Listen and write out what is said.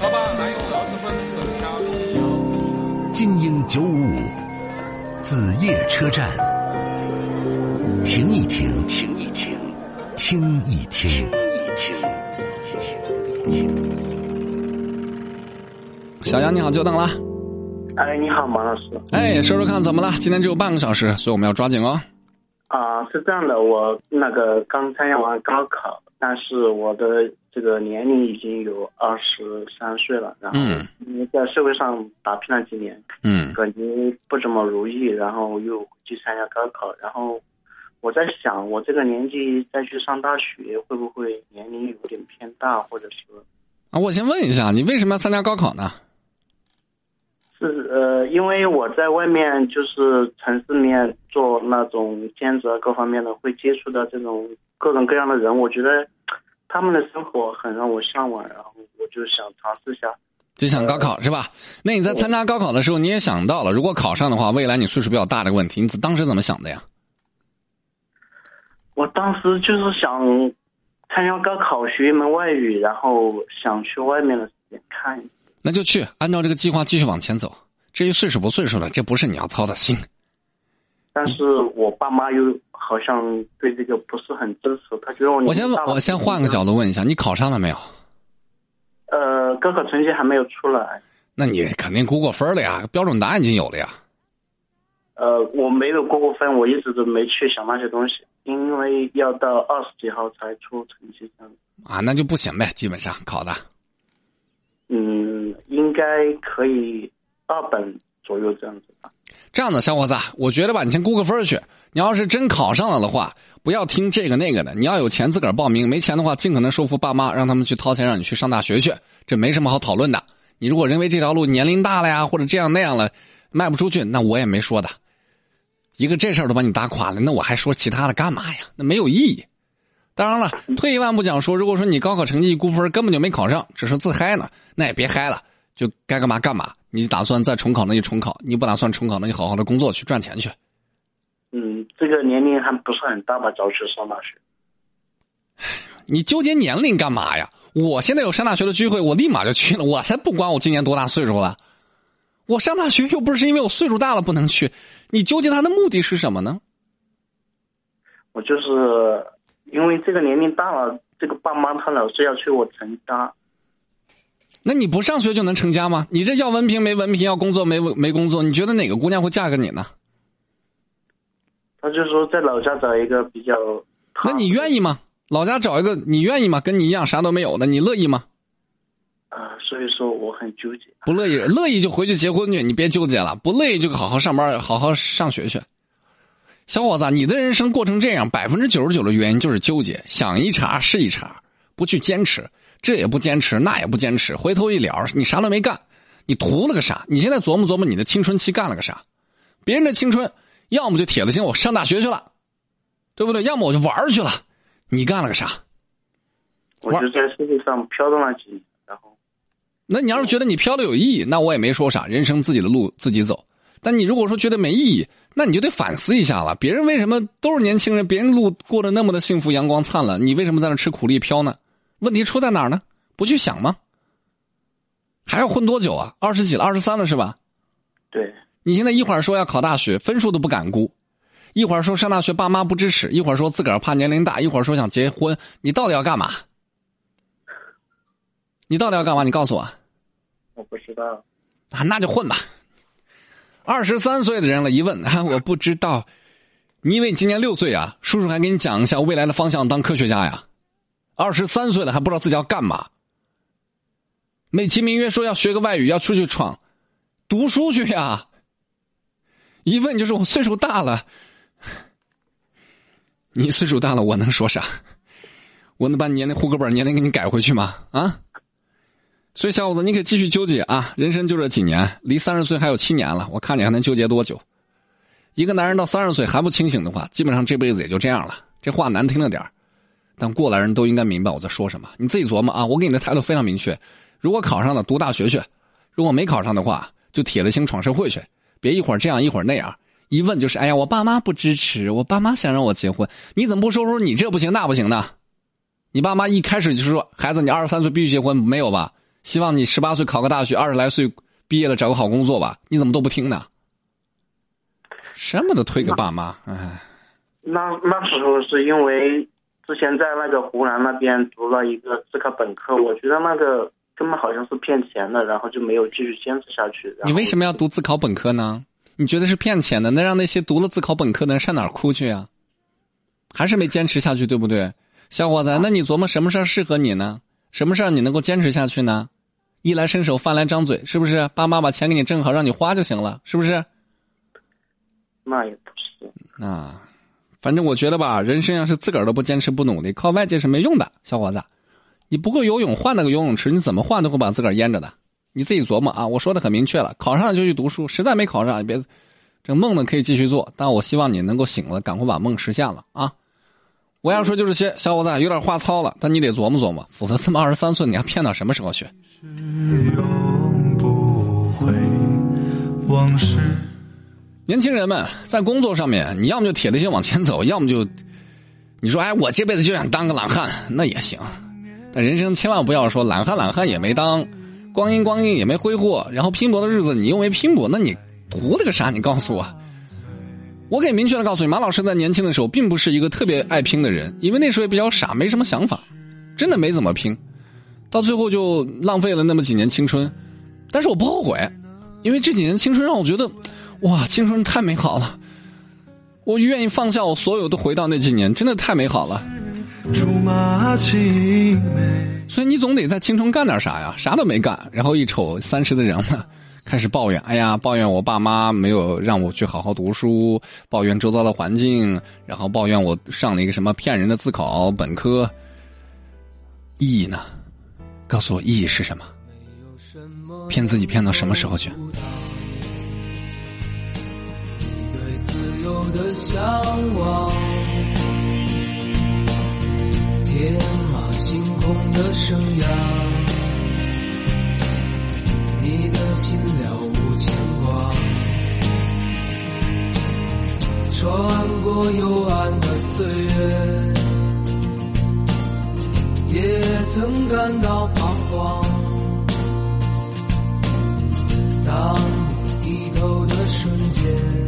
好吧，还有二十分等下。精英九五五，子夜车站，停一停，停一停，听一听，听一听。小杨你好，久等了。哎，你好，马老师。哎，说说看怎么了？今天只有半个小时，所以我们要抓紧哦。啊，是这样的，我那个刚参加完高考，但是我的这个年龄已经有二十三岁了，然后因为在社会上打拼了几年，嗯，感觉不怎么如意，然后又去参加高考，然后我在想，我这个年纪再去上大学，会不会年龄有点偏大，或者是？啊，我先问一下，你为什么要参加高考呢？是呃，因为我在外面就是城市里面做那种兼职各方面的，会接触到这种各种各样的人，我觉得他们的生活很让我向往，然后我就想尝试一下，就想高考是吧？那你在参加高考的时候，你也想到了，如果考上的话，未来你岁数比较大的问题，你当时怎么想的呀？我当时就是想参加高考，学一门外语，然后想去外面的世界看一下。那就去按照这个计划继续往前走。至于岁数不岁数的，这不是你要操的心。但是我爸妈又好像对这个不是很支持，他觉得我我先我先换个角度问一下，你考上了没有？呃，高考成绩还没有出来。那你肯定估过分了呀，标准答案已经有了呀。呃，我没有过过分，我一直都没去想那些东西，因为要到二十几号才出成绩单。啊，那就不行呗，基本上考的。应该可以二本左右这样子吧。这样的小伙子，我觉得吧，你先估个分去。你要是真考上了的话，不要听这个那个的。你要有钱自个儿报名，没钱的话，尽可能说服爸妈，让他们去掏钱让你去上大学去。这没什么好讨论的。你如果认为这条路年龄大了呀，或者这样那样了，卖不出去，那我也没说的。一个这事儿都把你打垮了，那我还说其他的干嘛呀？那没有意义。当然了，退一万步讲说，如果说你高考成绩估分，根本就没考上，只是自嗨呢，那也别嗨了，就该干嘛干嘛。你打算再重考，那就重考；你不打算重考，那就好好的工作去赚钱去。嗯，这个年龄还不是很大吧？早去上大学。你纠结年龄干嘛呀？我现在有上大学的机会，我立马就去了。我才不管我今年多大岁数了，我上大学又不是因为我岁数大了不能去。你纠结他的目的是什么呢？我就是。因为这个年龄大了，这个爸妈他老是要催我成家。那你不上学就能成家吗？你这要文凭没文凭，要工作没没工作，你觉得哪个姑娘会嫁给你呢？他就说在老家找一个比较。那你愿意吗？老家找一个你愿意吗？跟你一样啥都没有的，你乐意吗？啊，所以说我很纠结。不乐意，乐意就回去结婚去，你别纠结了。不乐意就好好上班，好好上学去。小伙子，你的人生过成这样，百分之九十九的原因就是纠结，想一茬是一茬，不去坚持，这也不坚持，那也不坚持，回头一了，你啥都没干，你图了个啥？你现在琢磨琢磨，你的青春期干了个啥？别人的青春，要么就铁了心我上大学去了，对不对？要么我就玩去了，你干了个啥？我就在世界上飘荡了几年，然后，那你要是觉得你飘的有意义，那我也没说啥，人生自己的路自己走。但你如果说觉得没意义，那你就得反思一下了。别人为什么都是年轻人，别人路过得那么的幸福、阳光灿烂，你为什么在那吃苦力飘呢？问题出在哪儿呢？不去想吗？还要混多久啊？二十几了，二十三了是吧？对。你现在一会儿说要考大学，分数都不敢估；一会儿说上大学，爸妈不支持；一会儿说自个儿怕年龄大；一会儿说想结婚，你到底要干嘛？你到底要干嘛？你告诉我。我不知道。啊，那就混吧。二十三岁的人了，一问啊，我不知道。你以为你今年六岁啊？叔叔还给你讲一下未来的方向，当科学家呀。二十三岁了还不知道自己要干嘛，美其名曰说要学个外语，要出去闯，读书去呀。一问就是我岁数大了，你岁数大了，我能说啥？我能把你年龄户口本年龄给你改回去吗？啊？所以，小伙子，你可以继续纠结啊！人生就这几年，离三十岁还有七年了，我看你还能纠结多久？一个男人到三十岁还不清醒的话，基本上这辈子也就这样了。这话难听了点但过来人都应该明白我在说什么。你自己琢磨啊！我给你的态度非常明确：如果考上了，读大学去；如果没考上的话，就铁了心闯社会去。别一会儿这样一会儿那样，一问就是：哎呀，我爸妈不支持，我爸妈想让我结婚。你怎么不说说你这不行那不行呢？你爸妈一开始就是说：孩子，你二十三岁必须结婚，没有吧？希望你十八岁考个大学，二十来岁毕业了找个好工作吧？你怎么都不听呢？什么都推给爸妈，哎。那那时候是因为之前在那个湖南那边读了一个自考本科，我觉得那个根本好像是骗钱的，然后就没有继续坚持下去。你为什么要读自考本科呢？你觉得是骗钱的？那让那些读了自考本科的人上哪儿哭去啊？还是没坚持下去，对不对，小伙子？那你琢磨什么事儿适合你呢？什么事儿你能够坚持下去呢？衣来伸手，饭来张嘴，是不是？爸妈把钱给你挣好，让你花就行了，是不是？那也不是。啊。反正我觉得吧，人生要是自个儿都不坚持不努力，靠外界是没用的。小伙子，你不会游泳，换那个游泳池，你怎么换都会把自个儿淹着的。你自己琢磨啊！我说的很明确了，考上了就去读书，实在没考上，你别这梦呢可以继续做，但我希望你能够醒了，赶快把梦实现了啊！我要说就是些，小伙子有点话糙了，但你得琢磨琢磨，否则这么二十三岁，你要骗到什么时候去？永不会往事。年轻人们在工作上面，你要么就铁了心往前走，要么就你说哎，我这辈子就想当个懒汉，那也行。但人生千万不要说懒汉懒汉也没当，光阴光阴也没挥霍，然后拼搏的日子你又没拼搏，那你图了个啥？你告诉我。我可以明确的告诉你，马老师在年轻的时候并不是一个特别爱拼的人，因为那时候也比较傻，没什么想法，真的没怎么拼，到最后就浪费了那么几年青春。但是我不后悔，因为这几年青春让我觉得。哇，青春太美好了！我愿意放下我所有，都回到那几年，真的太美好了。所以你总得在青春干点啥呀？啥都没干，然后一瞅三十的人了，开始抱怨。哎呀，抱怨我爸妈没有让我去好好读书，抱怨周遭的环境，然后抱怨我上了一个什么骗人的自考本科。意义呢？告诉我意义是什么？骗自己骗到什么时候去？的向往，天马行空的生涯，你的心了无牵挂，穿过幽暗的岁月，也曾感到彷徨。当你低头的瞬间。